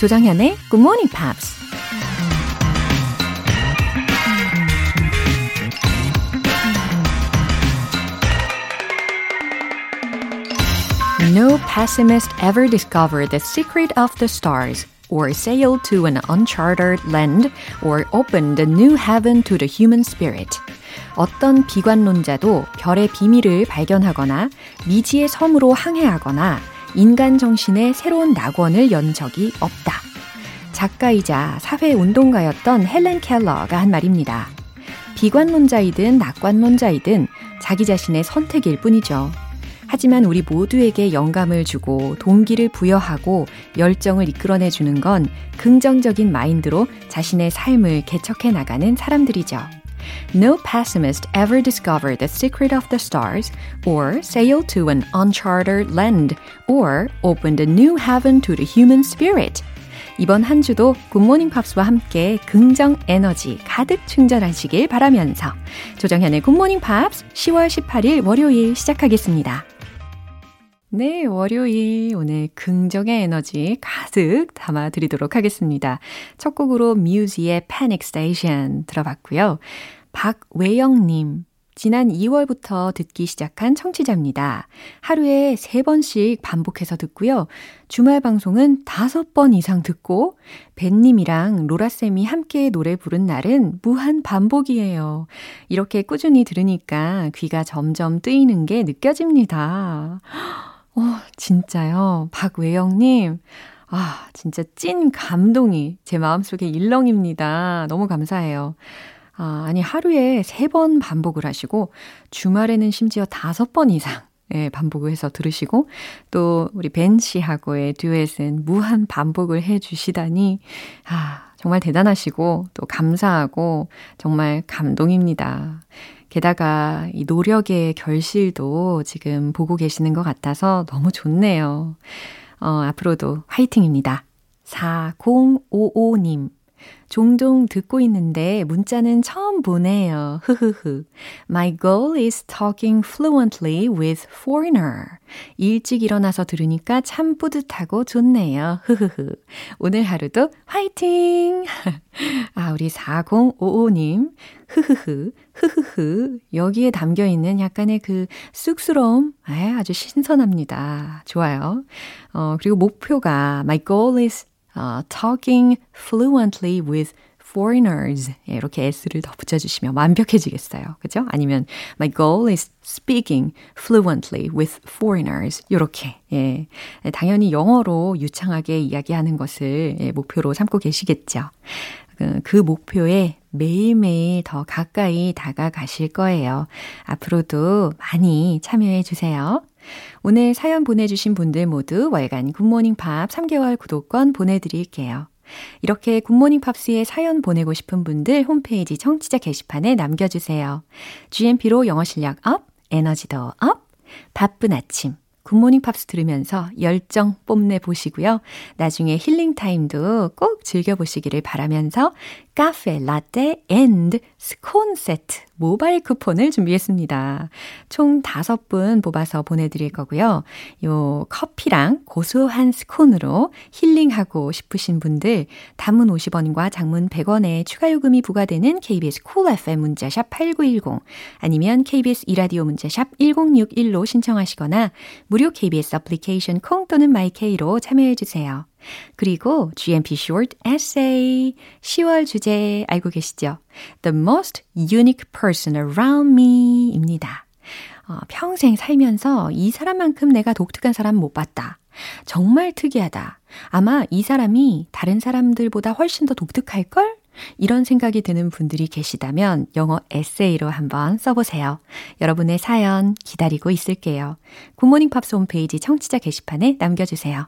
조정현의 Good Morning Pops. No pessimist ever discovered the secret of the stars. or sailed to an uncharted land, or opened a new heaven to the human spirit. 어떤 비관론자도 별의 비밀을 발견하거나 미지의 섬으로 항해하거나 인간 정신의 새로운 낙원을 연 적이 없다. 작가이자 사회운동가였던 헬렌 켈러가 한 말입니다. 비관론자이든 낙관론자이든 자기 자신의 선택일 뿐이죠. 하지만 우리 모두에게 영감을 주고 동기를 부여하고 열정을 이끌어내 주는 건 긍정적인 마인드로 자신의 삶을 개척해 나가는 사람들이죠. No pessimist ever discovered the secret of the stars, or sailed to an uncharted land, or opened a new heaven to the human spirit. 이번 한 주도 Good Morning Pops와 함께 긍정 에너지 가득 충전하시길 바라면서 조정현의 Good Morning Pops 10월 18일 월요일 시작하겠습니다. 네, 월요일 오늘 긍정의 에너지 가득 담아 드리도록 하겠습니다. 첫 곡으로 Muse의 Panic Station 들어봤고요. 박외영 님, 지난 2월부터 듣기 시작한 청취자입니다. 하루에 3번씩 반복해서 듣고요. 주말 방송은 5번 이상 듣고, 벤님이랑 로라쌤이 함께 노래 부른 날은 무한 반복이에요. 이렇게 꾸준히 들으니까 귀가 점점 뜨이는 게 느껴집니다. 어, 진짜요? 박외영님. 아, 진짜 찐 감동이 제 마음속에 일렁입니다. 너무 감사해요. 아, 아니, 하루에 세 번 반복을 하시고, 주말에는 심지어 다섯 번 이상, 예, 반복을 해서 들으시고, 또, 우리 벤 씨하고의 듀엣은 무한 반복을 해 주시다니, 아, 정말 대단하시고, 또 감사하고, 정말 감동입니다. 게다가 이 노력의 결실도 지금 보고 계시는 것 같아서 너무 좋네요. 어, 앞으로도 화이팅입니다. 4055님. 종종 듣고 있는데 문자는 처음 보내요. 흐흐흐. My goal is talking fluently with foreigner. 일찍 일어나서 들으니까 참 뿌듯하고 좋네요. 흐흐흐. 오늘 하루도 화이팅! 아, 우리 4055님. 흐흐흐. 흐흐흐. 여기에 담겨 있는 약간의 그 쑥스러움. 아, 아주 신선합니다. 좋아요. 어, 그리고 목표가 My goal is uh, talking fluently with foreigners 이렇게 s를 더 붙여주시면 완벽해지겠어요. 그죠? 아니면 my goal is speaking fluently with foreigners 이렇게 예 당연히 영어로 유창하게 이야기하는 것을 예, 목표로 삼고 계시겠죠. 그, 그 목표에 매일매일 더 가까이 다가가실 거예요. 앞으로도 많이 참여해 주세요. 오늘 사연 보내주신 분들 모두 월간 Good Morning Pops 3개월 구독권 보내드릴게요. 이렇게 Good Morning Pops에 사연 보내고 싶은 분들 홈페이지 청취자 게시판에 남겨주세요. GMP로 영어 실력 up, 에너지도 up, 바쁜 아침. Good Morning Pops 들으면서 열정 뽐내 보시고요. 나중에 힐링 타임도 꼭 즐겨보시기를 바라면서 카페 라떼 and 스콘 세트 모바일 쿠폰을 준비했습니다. 총 다섯 분 뽑아서 보내드릴 거고요. 요 커피랑 고소한 스콘으로 힐링하고 싶으신 분들 단문 50원과 장문 100원의 추가 요금이 부과되는 KBS Cool FM 문자샵 8910 아니면 KBS 2라디오 문자샵 1061로 신청하시거나 무료 KBS 애플리케이션 콩 또는 my K로 참여해 주세요. 그리고 GMP Short Essay 10월 주제 알고 계시죠? The most unique person around me 입니다. 어, 평생 살면서 이 사람만큼 내가 독특한 사람 못 봤다. 정말 특이하다. 아마 이 사람이 다른 사람들보다 훨씬 더 독특할걸? 이런 생각이 드는 분들이 계시다면 영어 에세이로 한번 써보세요. 여러분의 사연 기다리고 있을게요. Good Morning Pops 홈페이지 청취자 게시판에 남겨주세요.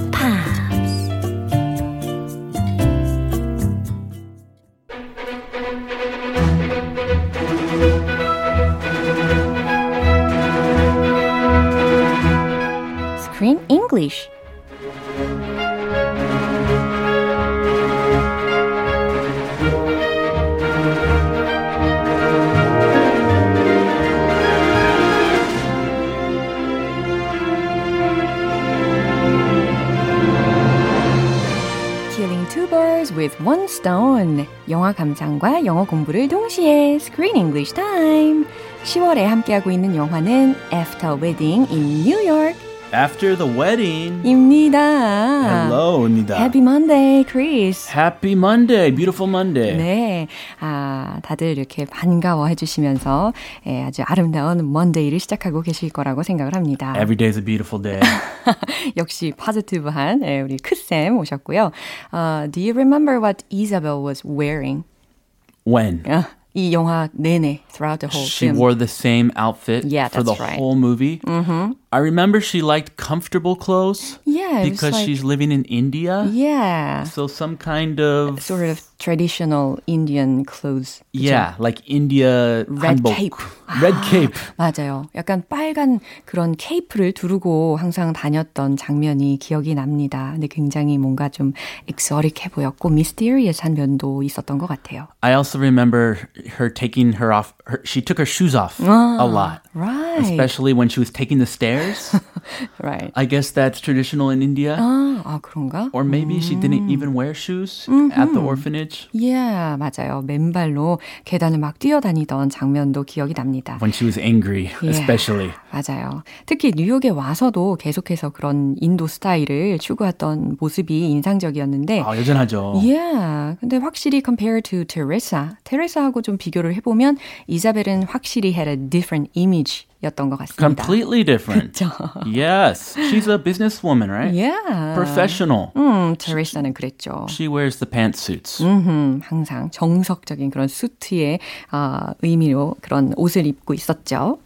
English. Killing two birds with one stone. 영화 감상과 영어 공부를 동시에 Screen English Time. 10월에 함께하고 있는 영화는 After Wedding in New York. After the wedding. 입니다. Hello입니다. Happy Monday, Chris. Happy Monday. Beautiful Monday. 네. 아, 다들 이렇게 반가워해 주시면서 예, 아주 아름다운 Monday를 시작하고 계실 거라고 생각을 합니다. Every day is a beautiful day. 역시 포지티브한 예, 우리 크쌤 오셨고요. 어, do you remember what Isabel was wearing? when? 아, 이 영화 내내 throughout the whole She film. wore the same outfit Yeah, for the that's right. whole movie. Mm-hmm. I remember she liked comfortable clothes yeah, it was because like- she's living in India. yeah, So some kind of sort of traditional Indian clothes. 그쵸? yeah, like India Red hanbok. cape. Red cape. 맞아요. 약간 빨간 그런 케이프를 두르고 항상 다녔던 장면이 기억이 납니다. 근데 굉장히 뭔가 좀 exotic해 보였고 mysterious한 면도 있었던 것 같아요. I also remember her taking her off. Her, she took her shoes off a lot, Right. especially when she was taking the stairs. Right. I guess that's traditional in India. 아, 아 그런가? Or maybe she didn't even wear shoes at the orphanage Yeah, 맞아요. 맨발로 계단을 막 뛰어다니던 장면도 기억이 납니다. when she was angry, especially. 맞아요. 특히 뉴욕에 와서도 계속해서 그런 인도 스타일을 추구했던 모습이 인상적이었는데 아, 여전하죠. Yeah. 근데 확실히 compared to Teresa, 테레사하고 좀 비교를 해보면 이자벨은 확실히 had a different image 였던 것 같습니다. Completely different. yes. She's a businesswoman, right? Yeah. Professional. 음, 테레사는 그랬죠. She wears the pantsuits. 음, 항상 정석적인 그런 수트의 아, 의미로 그런 옷을 입고 있었죠.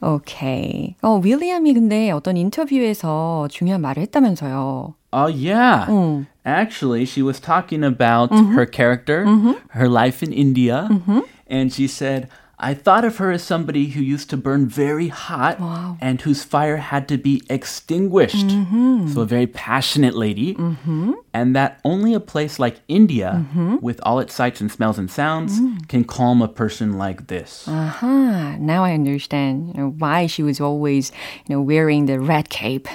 오케이. 어, 윌리엄이 근데 어떤 인터뷰에서 중요한 말을 했다면서요. Oh, yeah. 음. Actually, she was talking about her character, her life in India, and she said, I thought of her as somebody who used to burn very hot and whose fire had to be extinguished. So, a very passionate lady. And that only a place like India, with all its sights and smells and sounds, can calm a person like this. Aha, now I understand you know, why she was always you know, wearing the red cape.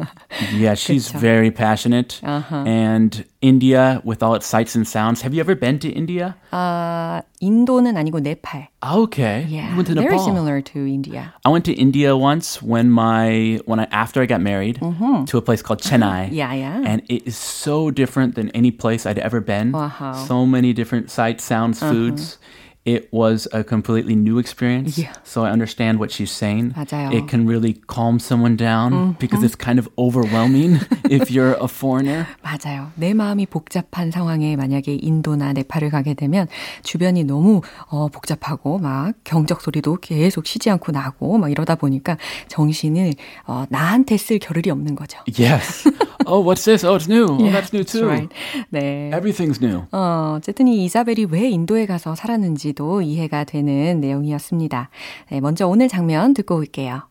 Yeah, she's 그쵸. very passionate. And India, with all its sights and sounds. Have you ever been to India? 아, 인도는 아니고 네팔. Okay. Yeah, You went to very similar to India. I went to India once when my when I after I got married mm-hmm. to a place called Chennai. Yeah, yeah. And it is so different than any place I'd ever been. Wow. So many different sights, sounds, uh-huh. foods. It was a completely new experience. Yeah. So I understand what she's saying. 맞아요. It can really calm someone down because it's kind of overwhelming if you're a foreigner. 맞아요. 내 마음이 복잡한 상황에 만약에 인도나 네팔을 가게 되면 주변이 너무 어, 복잡하고 막 경적 소리도 계속 쉬지 않고 나고 막 이러다 보니까 정신을 어, 나한테 쓸 겨를이 없는 거죠. Yes. oh, what's this? Oh, it's new. oh, that's new That's too. right. 네. Everything's new. 어, 어쨌든 이 이사벨이 왜 인도에 가서 살았는지 도 이해가 되는 내용이었습니다. 네, 먼저 오늘 장면 듣고 올게요.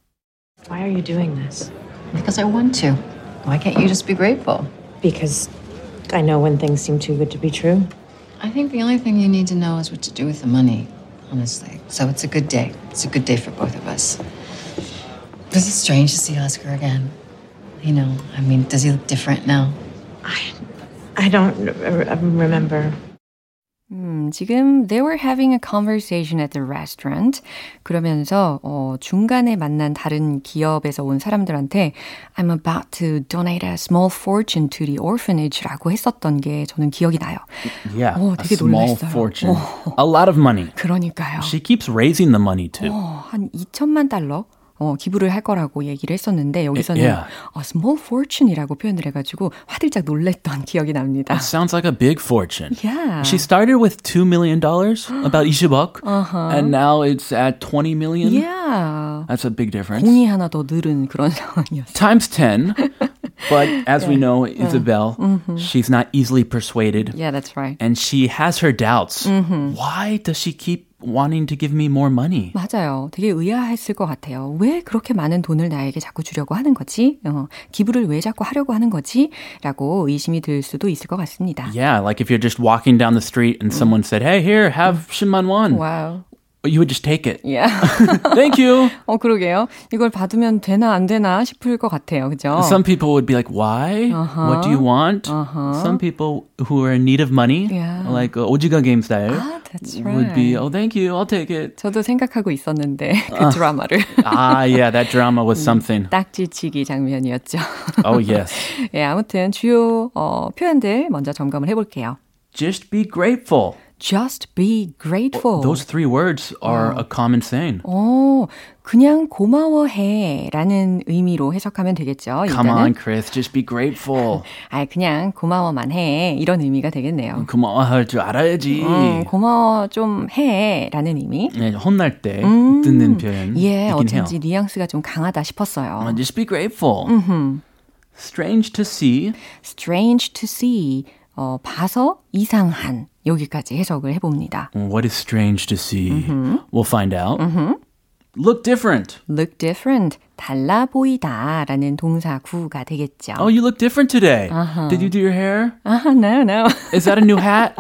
Why are you doing this? Because I want to. Why can't you just be grateful? Because I know when things seem too good to be true. I think the only thing you need to know is what to do with the money, honestly. So it's a good day. It's a good day for both of us. This is strange to see Oscar again. You know, I mean, does he look different now? I don't r- r- remember. 음, 지금 they were having a conversation at the restaurant. 그러면서 어, 중간에 만난 다른 기업에서 온 사람들한테 I'm about to donate a small fortune to the orphanage라고 했었던 게 저는 기억이 나요. Yeah. 어, a 되게 small 놀랐어요. fortune. A lot of money. 그러니까요. She keeps raising the money too. 어, 한 2천만 달러 어, 기부를 할 거라고 얘기를 했었는데 여기서는 Yeah. 어, small fortune이라고 표현을 해가지고 화들짝 놀랬던 기억이 납니다. Sounds like a big fortune. Yeah. She started with $2 million, about 20억, and now it's at 20 million. Yeah. That's a big difference. 공이 하나 더 늘은 그런 상황이었어요. Times 10. But as we know, Isabel, she's not easily persuaded. Yeah, that's right. And she has her doubts. Why does she keep wanting to give me more money? 맞아요. 되게 의아했을 것 같아요. 왜 그렇게 많은 돈을 나에게 자꾸 주려고 하는 거지? 어, 기부를 왜 자꾸 하려고 하는 거지? 라고 의심이 들 수도 있을 것 같습니다. Yeah, like if you're just walking down the street and someone said, "Hey, here, have 10만 won." 와우. You would just take it. Yeah. Thank you. 어, 그러게요. 이걸 받으면 되나 안 되나 싶을 것 같아요. 그죠? Some people would be like, "Why? What do you want?" Some people who are in need of money, Yeah. like uh, 오지가 game style, 아, that's right. would be, "Oh, thank you. I'll take it." 저도 생각하고 있었는데 그 드라마를 ah, yeah, that drama was something. 딱지치기 장면이었죠. Oh, yes. 예, 아무튼 주요 어, 표현들 먼저 점검을 해볼게요. Just be grateful. Just be grateful. Those three words are a common saying. 어, 그냥 고마워해 라는 의미로 해석하면 되겠죠. Come on. Chris, just be grateful. 아, 그냥 고마워만 해. 이런 의미가 되겠네요. 고마워할 줄 알아야지. 음, 고마워 좀 해. 라는 의미. 네, 혼날 때 듣는 표현 예, 어쩐지 해요. 뉘앙스가 좀 강하다 싶었어요. Uh, just be grateful. Strange to see. Strange to see. 어, 봐서 이상한. 여기까지 해석을 해봅니다. What is strange to see? We'll find out. Look different. Look different. 달라 보이다. 라는 동사 구가 되겠죠. Oh, you look different today. Did you do your hair? 아, no, no. Is that a new hat?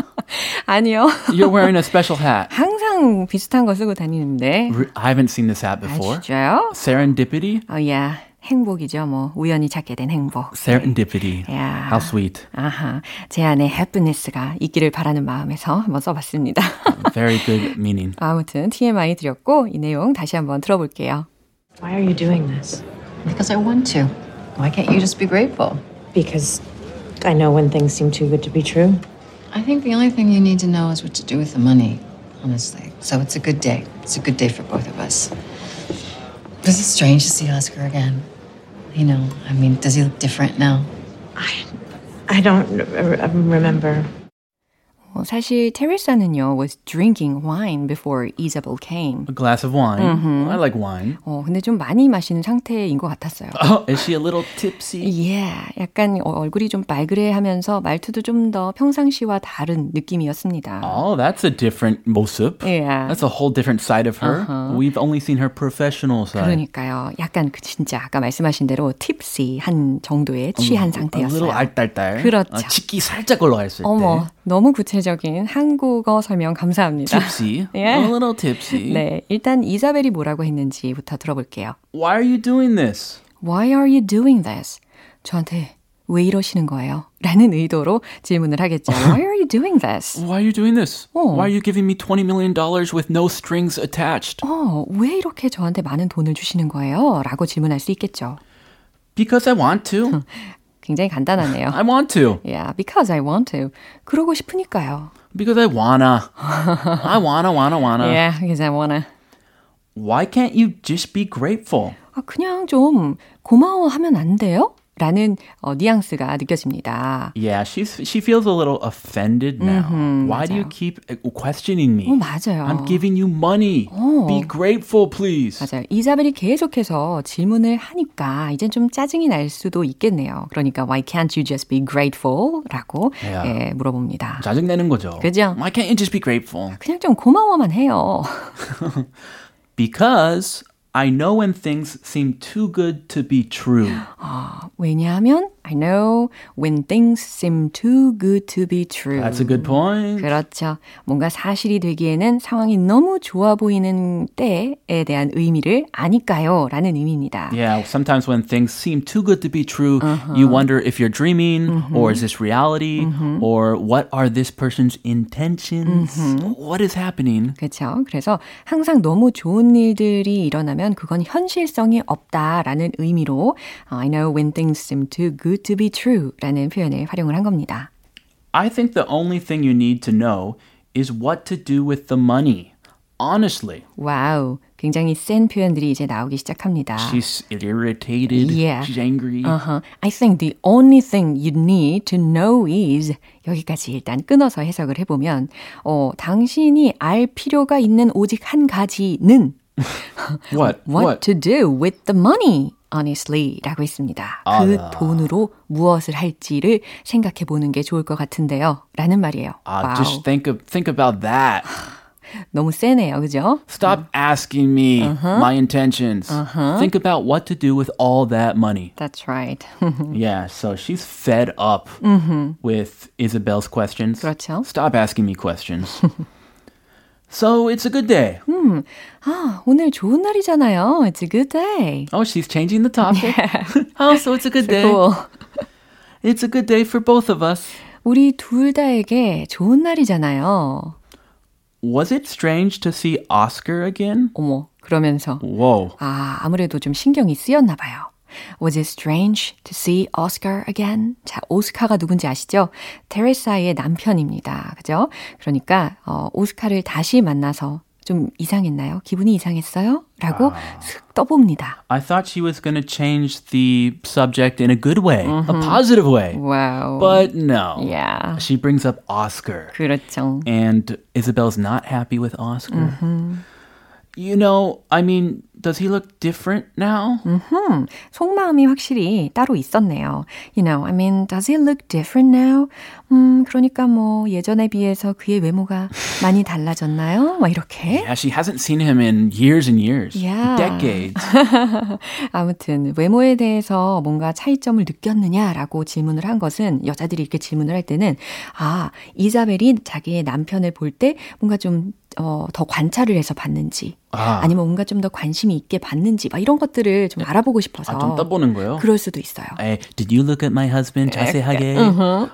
아니요. You're wearing a special hat. 항상 비슷한 거 쓰고 다니는데. I haven't seen this hat 아, before. 진짜요? Serendipity? 어, 야, 행복이죠. 뭐, 우연히 찾게 된 행복. Serendipity. Yeah. How sweet. 아하, 제 안에 happiness가 있기를 바라는 마음에서 한번 써봤습니다. Very good meaning. 아무튼 TMI 드렸고 이 내용 다시 한번 들어볼게요. Why are you doing this? Because I want to. Why can't you just be grateful? Because I know when things seem too good to be true. I think the only thing you need to know is what to do with the money, honestly. So it's a good day. It's a good day for both of us. Was it strange to see Oscar again? You know, I mean, does he look different now? I I don't remember. 어, 사실 테레사는요 was drinking wine before Isabel came. A glass of wine. I like wine. 어, 근데 좀 많이 마시는 상태인 것 같았어요. Oh, is she a little tipsy? Yeah, 약간 어, 얼굴이 좀 빨그레하면서 말투도 좀 더 평상시와 다른 느낌이었습니다. Oh, that's a different 모습. Yeah. That's a whole different side of her. We've only seen her professional side. 그러니까요. 약간 그 진짜 아까 말씀하신 대로 tipsy 한 정도의 취한 A 상태였어요. little 알딸딸. 그렇죠. 아, 치기 살짝 올라갔을 어머, 때. 너무 구체적인 한국어 설명 감사합니다. Tipsy. Yeah. A little tipsy. 네, 일단 이사벨이 뭐라고 했는지부터 들어볼게요. Why are you doing this? Why are you doing this? 저한테 왜 이러시는 거예요? 라는 의도로 질문을 하겠죠. Why are you doing this? Why are you doing this? 어. Why are you giving me $20 million with no strings attached? 어, 왜 이렇게 저한테 많은 돈을 주시는 거예요? 라고 질문할 수 있겠죠. Because I want to. 굉장히 간단하네요. I want to. Yeah, because I want to. 그러고 싶으니까요. Because I wanna. I wanna, wanna, wanna. Yeah, because I wanna. Why can't you just be grateful? 아, 그냥 좀 고마워하면 안 돼요? 라는 어, 뉘앙스가 느껴집니다. Yeah, she's she feels a little offended now. Why do you keep uh, questioning me? 어, 맞아요. I'm giving you money. Be grateful, please. 맞아요. 이사벨이 계속해서 질문을 하니까 이젠 좀 짜증이 날 수도 있겠네요. 그러니까 why can't you just be grateful? 라고 Yeah. 예, 물어봅니다. 짜증 내는 거죠. 그죠? Why can't you just be grateful? 그냥 좀 고마워만 해요. Because I know when things seem too good to be true. 왜냐하면 I know when things seem too good to be true. That's a good point. 그렇죠. 뭔가 사실이 되기에는 상황이 너무 좋아 보이는 때에 대한 의미를 아니까요. 라는 의미입니다. Yeah, sometimes when things seem too good to be true, you wonder if you're dreaming or is this reality or what are this person's intentions? What is happening? 그렇죠. 그래서 항상 너무 좋은 일들이 일어나면 그건 현실성이 없다라는 의미로 I know when things seem too good to be true 라는 표현을 활용을 한 겁니다. I think the only thing you need to know is what to do with the money. Honestly, wow. 굉장히 센 표현들이 이제 나오기 시작합니다. she's irritated. Yeah. She's angry. Uh-huh. I think the only thing you need to know is 여기까지 일단 끊어서 해석을 해보면 어, 당신이 알 필요가 있는 오직 한 가지는 What? What, to do with the money? honestly 라고 했습니다. 아, 그 아. 돈으로 무엇을 할지를 생각해 보는 게 좋을 것 같은데요. 라는 말이에요. Uh, 와우. just think of think about that. 너무 세네요. 그죠? Stop asking me my intentions. Think about what to do with all that money. That's right. Yeah, so she's fed up with Isabel's questions. 그렇죠. Stop asking me questions. so it's a good day. 아, 오늘 좋은 날이잖아요. It's a good day. Oh, she's changing the topic. oh, so it's a good day. Cool. It's a good day for both of us. 우리 둘 다에게 좋은 날이잖아요. Was it strange to see Oscar again? 어머, 그러면서 Whoa. 아, 아무래도 좀 신경이 쓰였나 봐요. Was it strange to see Oscar again? 자, 오스카가 누군지 아시죠? 테레사의 남편입니다. 그죠? 그러니까 어, 오스카를 다시 만나서 좀 이상했나요? 기분이 이상했어요? 라고 슥 떠봅니다. I thought she was going to change the subject in a good way, a positive way. 와우. But no. Yeah. She brings up Oscar. 그렇죠. And Isabel's not happy with Oscar. You know, I mean, does he look different now? 음, 속마음이 확실히 따로 있었네요. You know, I mean, does he look different now? 음, 그러니까 뭐 예전에 비해서 그의 외모가 많이 달라졌나요? 막 이렇게. Yeah, she hasn't seen him in years and years, Yeah. decades. 아무튼 외모에 대해서 뭔가 차이점을 느꼈느냐라고 질문을 한 것은 여자들이 이렇게 질문을 할 때는 아 이자벨이 자기의 남편을 볼 때 뭔가 좀 어, 더 관찰을 해서 봤는지 아. 아. 니면 뭔가 좀 더 관심이 있게 봤는지 막 이런 것들을 좀 알아보고 싶어서 아, 좀 떠보는 거요? 그럴 수도 있어요. Hey, did you look at my husband? 자세하게.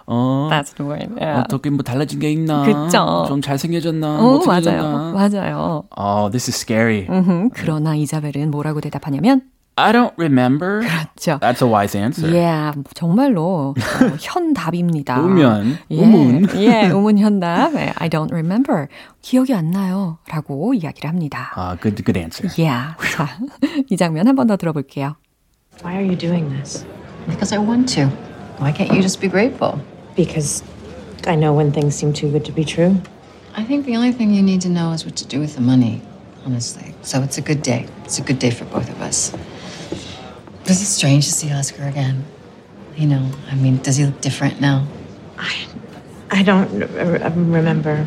어, That's the word. Yeah. 어떻게 뭐 달라진 게 있나? 그쵸. 좀 잘생겨졌나? 어, 못생겨졌나? 맞아요. 맞아요. Oh, this is scary. 음, 그러나 이자벨은 뭐라고 대답하냐면 I don't remember. 그렇죠. That's a wise answer. Yeah, 정말로 어, 현답입니다. 우면, 예, 우문. 예, 우문 현답. 예, I don't remember. 기억이 안 나요. 라고 이야기를 합니다. Uh, good, good answer. Yeah. 자, 이 장면 한 번 더 들어볼게요. Why are you doing this? Because I want to. Why can't you just be grateful? Because I know when things seem too good to be true. I think the only thing you need to know is what to do with the money, honestly. So it's a good day. It's a good day for both of us. Was it strange to see Oscar again? You know, I mean, does he look different now? I don't r- remember.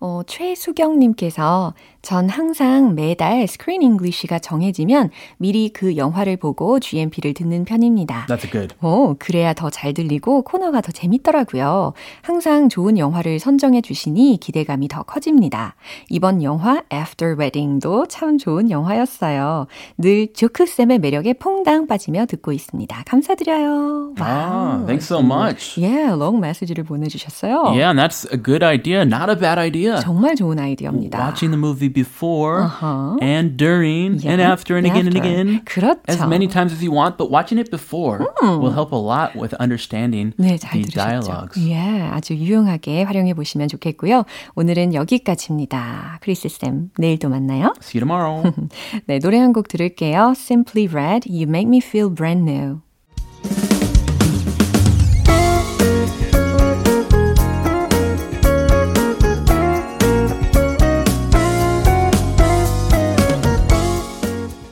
어, 최수경님께서 전 항상 매달 스크린 잉글리시가 정해지면 미리 그 영화를 보고 GMP를 듣는 편입니다. That's good. 오, 그래야 더 잘 들리고 코너가 더 재밌더라고요. 항상 좋은 영화를 선정해 주시니 기대감이 더 커집니다. 이번 영화 After Wedding도 참 좋은 영화였어요. 늘 조크쌤의 매력에 퐁당 빠지며 듣고 있습니다. 감사드려요. Ah, thanks so much. 예, 롱 메시지를 보내주셨어요. Yeah, that's a good idea. Not a bad idea. 정말 좋은 아이디어입니다. Watching the movie before Uh-huh. and during and Yeah, after and again and after. again. 그렇죠. As many times as you want, but watching it before will help a lot with understanding 네, 잘 the 들으셨죠? dialogues. 예, 아주 유용하게 활용해 보시면 좋겠고요. 오늘은 여기까지입니다. 크리스 쌤, 내일 또 만나요. See you tomorrow. 네, 노래 한 곡 들을게요. Simply Red, You Make Me Feel Brand New.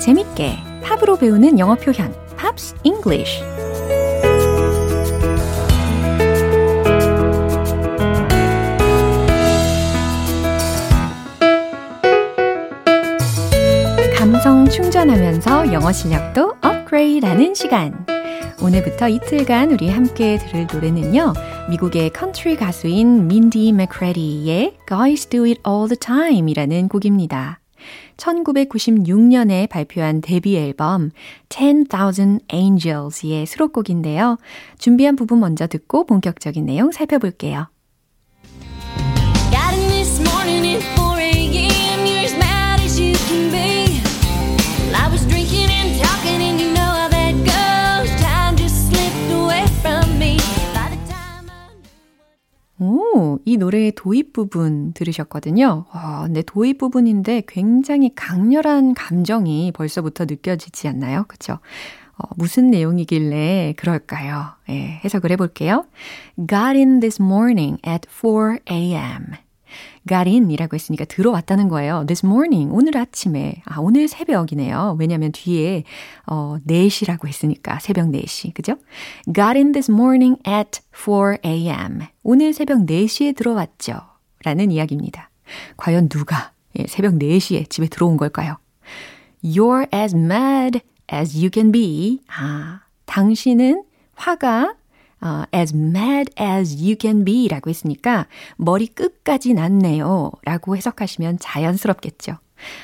재밌게 팝으로 배우는 영어 표현 Pops English 감성 충전하면서 영어 실력도 업그레이드하는 시간. 오늘부터 이틀간 우리 함께 들을 노래는요. 미국의 컨트리 가수인 Mindy McCready의 Guys Do It All the Time 이라는 곡입니다. 1996년에 발표한 데뷔 앨범 10,000 Angels의 수록곡인데요. 준비한 부분 먼저 듣고 본격적인 내용 살펴볼게요. 오, 이 노래의 도입 부분 들으셨거든요. 와, 근데 도입 부분인데 굉장히 강렬한 감정이 벌써부터 느껴지지 않나요? 그쵸? 어, 무슨 내용이길래 그럴까요? 예, 해석을 해볼게요. Got in this morning at 4 a.m. got in 이라고 했으니까 들어왔다는 거예요. this morning, 오늘 아침에. 아, 오늘 새벽이네요. 왜냐면 뒤에, 어, 4시라고 했으니까 새벽 4시. 그죠? got in this morning at 4 a.m. 오늘 새벽 4시에 들어왔죠. 라는 이야기입니다. 과연 누가 예, 새벽 4시에 집에 들어온 걸까요? You're as mad as you can be. 아, 당신은 화가 어, as mad as you can be 라고 했으니까 머리 끝까지 났네요 라고 해석하시면 자연스럽겠죠.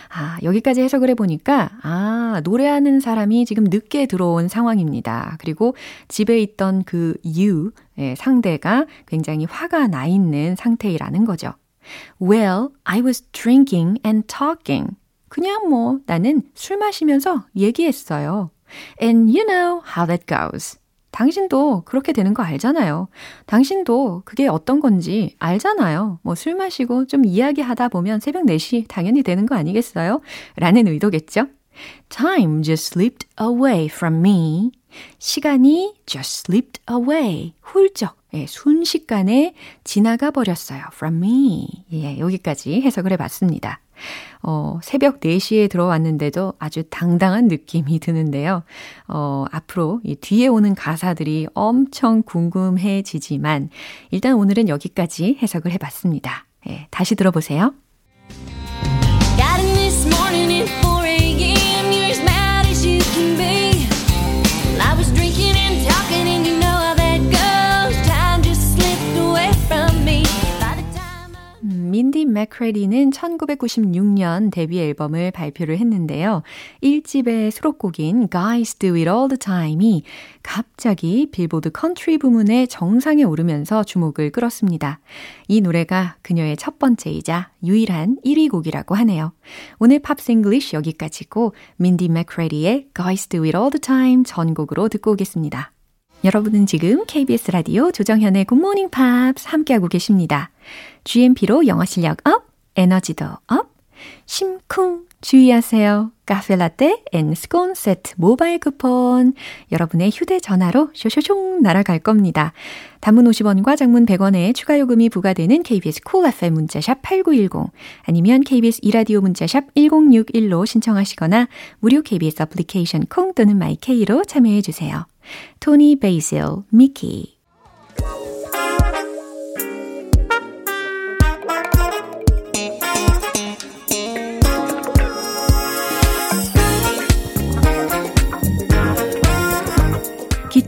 아, 여기까지 해석을 해보니까, 아, 노래하는 사람이 지금 늦게 들어온 상황입니다. 그리고 집에 있던 그 you, 예, 상대가 굉장히 화가 나 있는 상태이라는 거죠. Well, I was drinking and talking. 그냥 뭐 나는 술 마시면서 얘기했어요. And you know how that goes. 당신도 그렇게 되는 거 알잖아요. 당신도 그게 어떤 건지 알잖아요. 뭐 술 마시고 좀 이야기하다 보면 새벽 4시 당연히 되는 거 아니겠어요? 라는 의도겠죠? Time just slipped away from me. 시간이 just slipped away. 훌쩍, 예, 순식간에 지나가 버렸어요. From me. 예, 여기까지 해석을 해 봤습니다. 어, 새벽 4시에 들어왔는데도 아주 당당한 느낌이 드는데요. 어, 앞으로 이 뒤에 오는 가사들이 엄청 궁금해지지만 일단 오늘은 여기까지 해석을 해봤습니다. 예, 다시 들어보세요. 민디 맥크레디는 1996년 데뷔 앨범을 발표를 했는데요. 1집의 수록곡인 Guys Do It All The Time이 갑자기 빌보드 컨트리 부문의 정상에 오르면서 주목을 끌었습니다. 이 노래가 그녀의 첫 번째이자 유일한 1위 곡이라고 하네요. 오늘 Pops English 여기까지고 민디 맥크레디의 Guys Do It All The Time 전곡으로 듣고 오겠습니다. 여러분은 지금 KBS 라디오 조정현의 Good Morning Pops 함께하고 계십니다. GMP로 영어 실력 up, 에너지도 up, 심쿵 주의하세요. 카페라떼 and 스콘 세트 모바일 쿠폰 여러분의 휴대전화로 쇼쇼숑 날아갈 겁니다. 단문 50원과 장문 100원의 추가 요금이 부과되는 KBS Cool FM 문자샵 8910 아니면 KBS 이라디오 문자샵 1061로 신청하시거나 무료 KBS 애플리케이션 콩 또는 마이케이로 참여해 주세요. 토니 베이실, 미키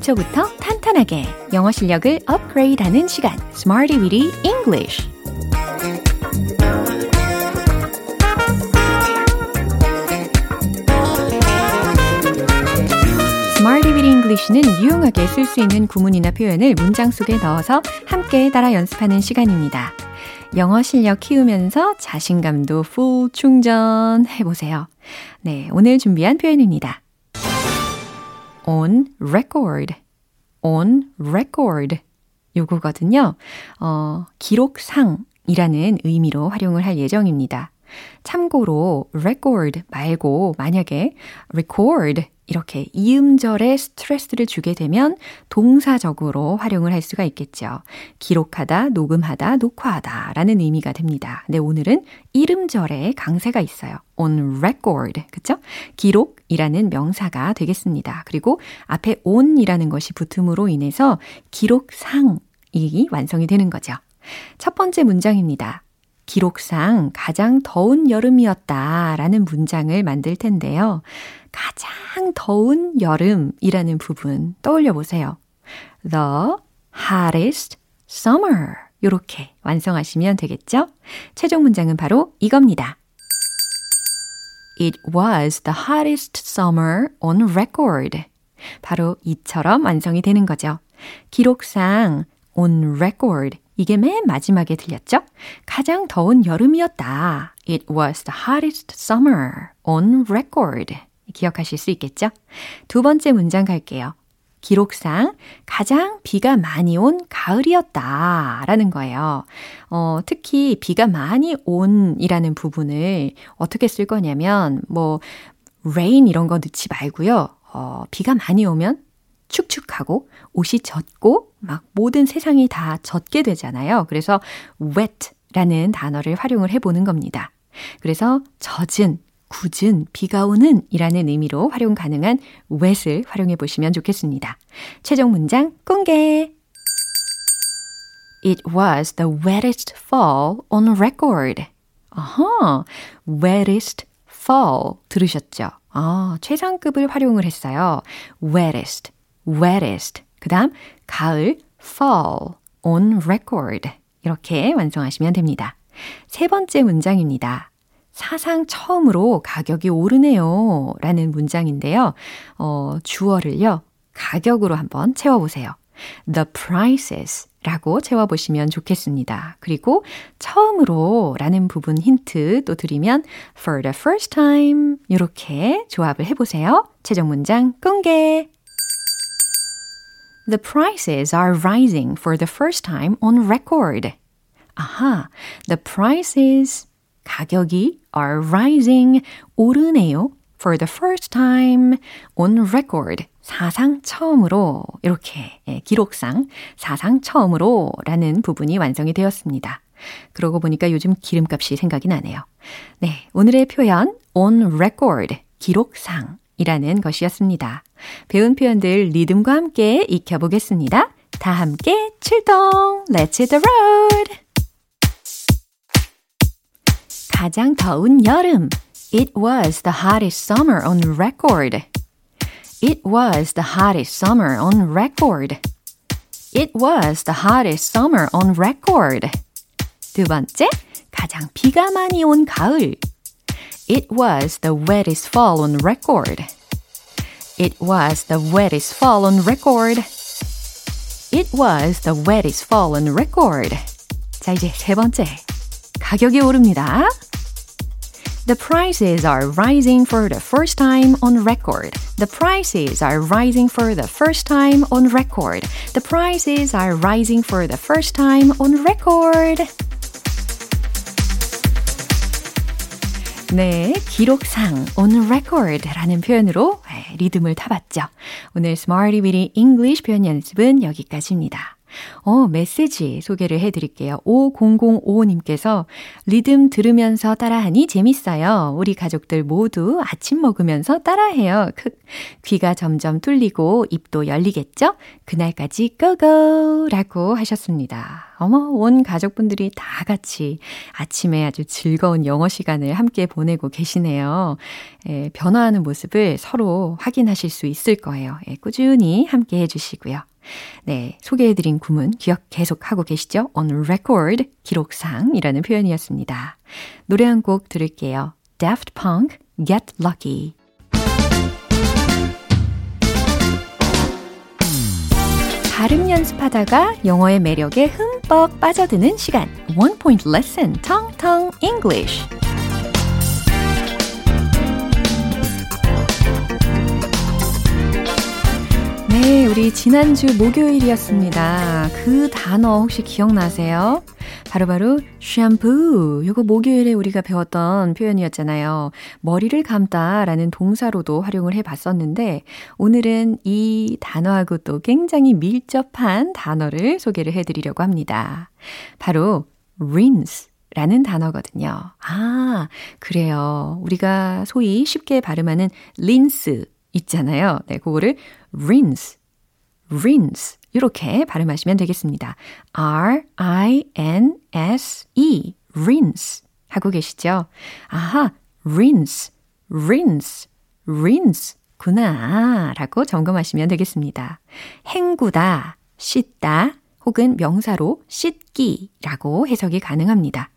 기초부터 탄탄하게 영어 실력을 업그레이드하는 시간 Smarty Weedy English Smarty Weedy English는 유용하게 쓸 수 있는 구문이나 표현을 문장 속에 넣어서 함께 따라 연습하는 시간입니다. 영어 실력 키우면서 자신감도 full 충전해 보세요. 네, 오늘 준비한 표현입니다. On record, on record 요거거든요. 어, 기록상이라는 의미로 활용을 할 예정입니다. 참고로 record 말고 만약에 record 이렇게 이음절에 스트레스를 주게 되면 동사적으로 활용을 할 수가 있겠죠. 기록하다, 녹음하다, 녹화하다 라는 의미가 됩니다. 근데 오늘은 이름절에 강세가 있어요. on record. 그쵸? 기록이라는 명사가 되겠습니다. 그리고 앞에 on이라는 것이 붙음으로 인해서 기록상이 완성이 되는 거죠. 첫 번째 문장입니다. 기록상 가장 더운 여름이었다 라는 문장을 만들 텐데요. 가장 더운 여름이라는 부분 떠올려 보세요. The hottest summer. 이렇게 완성하시면 되겠죠? 최종 문장은 바로 이겁니다. It was the hottest summer on record. 바로 이처럼 완성이 되는 거죠. 기록상 on record 이게 맨 마지막에 들렸죠? 가장 더운 여름이었다. It was the hottest summer on record. 기억하실 수 있겠죠? 두 번째 문장 갈게요. 기록상 가장 비가 많이 온 가을이었다. 라는 거예요. 어, 특히 비가 많이 온이라는 부분을 어떻게 쓸 거냐면, 뭐, rain 이런 거 넣지 말고요. 어, 비가 많이 오면 축축하고 옷이 젖고 막 모든 세상이 다 젖게 되잖아요. 그래서 wet 라는 단어를 활용을 해보는 겁니다. 그래서 젖은, 굳은, 비가 오는 이라는 의미로 활용 가능한 wet을 활용해 보시면 좋겠습니다. 최종 문장 공개! It was the wettest fall on record. 아하, wettest fall 들으셨죠? 아, 최상급을 활용을 했어요. wettest, wettest. 그 다음, 가을, fall, on record. 이렇게 완성하시면 됩니다. 세 번째 문장입니다. 사상 처음으로 가격이 오르네요. 라는 문장인데요. 어, 주어를요, 가격으로 한번 채워보세요. The prices 라고 채워보시면 좋겠습니다. 그리고 처음으로 라는 부분 힌트 또 드리면 for the first time 이렇게 조합을 해보세요. 최종 문장 공개! The prices are rising for the first time on record. 아하, the prices 가격이 are rising 오르네요. for the first time on record. 사상 처음으로 이렇게 예, 기록상 사상 처음으로 라는 부분이 완성이 되었습니다. 그러고 보니까 요즘 기름값이 생각이 나네요. 네, 오늘의 표현 on record 기록상이라는 것이었습니다. 배운 표현들 리듬과 함께 익혀보겠습니다. 다 함께 출동! Let's hit the road! 가장 더운 여름 It was the hottest summer on record. It was the hottest summer on record. It was the hottest summer on record. 두 번째, 가장 비가 많이 온 가을. It was the wettest fall on record. It was the wettest fall on record. It was the wettest fall on record. 자, 이제 세 번째. 가격이 오릅니다. The prices are rising for the first time on record. The prices are rising for the first time on record. The prices are rising for the first time on record. 네, 기록상 on record라는 표현으로 리듬을 타봤죠. 오늘 Smarty Weedy English 표현 연습은 여기까지입니다. 어, 메시지 소개를 해드릴게요. 5005님께서 리듬 들으면서 따라하니 재밌어요. 우리 가족들 모두 아침 먹으면서 따라해요. 크, 귀가 점점 뚫리고 입도 열리겠죠? 그날까지 고고! 라고 하셨습니다. 어머, 온 가족분들이 다 같이 아침에 아주 즐거운 영어 시간을 함께 보내고 계시네요. 예, 변화하는 모습을 서로 확인하실 수 있을 거예요. 예, 꾸준히 함께 해주시고요. 네, 소개해드린 구문 기억 계속하고 계시죠? On record, 기록상이라는 표현이었습니다. 노래 한 곡 들을게요. Daft Punk, Get Lucky. 발음 연습하다가 영어의 매력에 흠뻑 빠져드는 시간. One Point Lesson, Tong Tong English. 네, 우리 지난주 목요일이었습니다. 그 단어 혹시 기억나세요? 바로 바로 샴푸. 요거 목요일에 우리가 배웠던 표현이었잖아요. 머리를 감다 라는 동사로도 활용을 해 봤었는데, 오늘은 이 단어하고 또 굉장히 밀접한 단어를 소개를 해 드리려고 합니다. 바로 rinse. 라는 단어거든요. 아, 그래요. 우리가 소위 쉽게 발음하는 린스 있잖아요. 네, 그거를 rinse, rinse 이렇게 발음하시면 되겠습니다. R-I-N-S-E, rinse 하고 계시죠? 아하, rinse, rinse, rinse 구나 라고 점검하시면 되겠습니다. 헹구다, 씻다 혹은 명사로 씻기라고 해석이 가능합니다.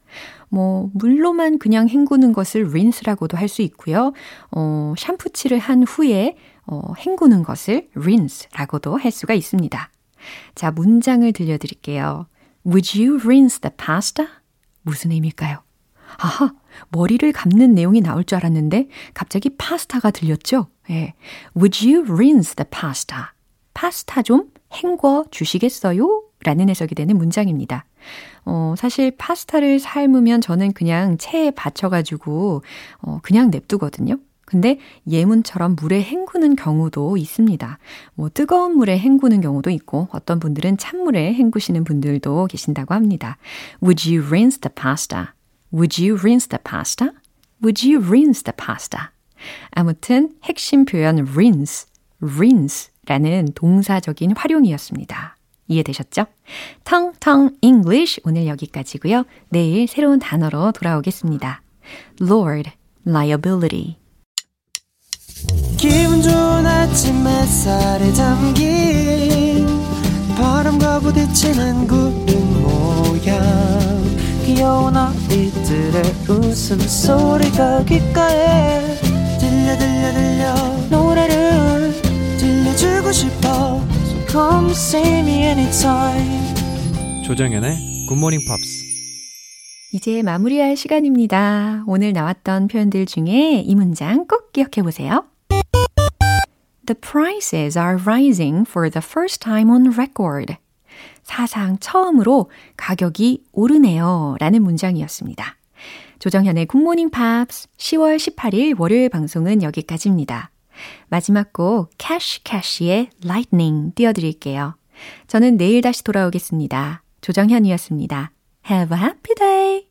뭐, 물로만 그냥 헹구는 것을 rinse라고도 할 수 있고요. 어, 샴푸칠을 한 후에 어, 헹구는 것을 rinse라고도 할 수가 있습니다. 자, 문장을 들려드릴게요. Would you rinse the pasta? 무슨 의미일까요? 아하, 머리를 감는 내용이 나올 줄 알았는데 갑자기 파스타가 들렸죠? 예. Would you rinse the pasta? 파스타 좀 헹궈 주시겠어요? 라는 해석이 되는 문장입니다. 어, 사실 파스타를 삶으면 저는 그냥 체에 받쳐가지고, 어, 그냥 냅두거든요. 근데 예문처럼 물에 헹구는 경우도 있습니다. 뭐 뜨거운 물에 헹구는 경우도 있고 어떤 분들은 찬물에 헹구시는 분들도 계신다고 합니다. Would you rinse the pasta? Would you rinse the pasta? Would you rinse the pasta? 아무튼 핵심 표현 rinse, rinse라는 동사적인 활용이었습니다. 이해되셨죠? 텅텅 English 오늘 여기까지고요. 내일 새로운 단어로 돌아오겠습니다. Lord, liability. 기분 좋은 아침 햇살에 담긴 바람과 부딪히는 구름 모양 귀여운 아이들의 웃음소리가 귓가에 들려 들려 들려 노래를 들려주고 싶어 come see me anytime 조정연의 굿모닝 팝스 이제 마무리할 시간입니다. 오늘 나왔던 표현들 중에 이 문장 꼭 기억해 보세요. The prices are rising for the first time on record. 사상 처음으로 가격이 오르네요. 라는 문장이었습니다. 조정현의 Good Morning Pops 10월 18일 월요일 방송은 여기까지입니다. 마지막 곡 캐시 캐시의 Lightning 띄워드릴게요. 저는 내일 다시 돌아오겠습니다. 조정현이었습니다. Have a happy day!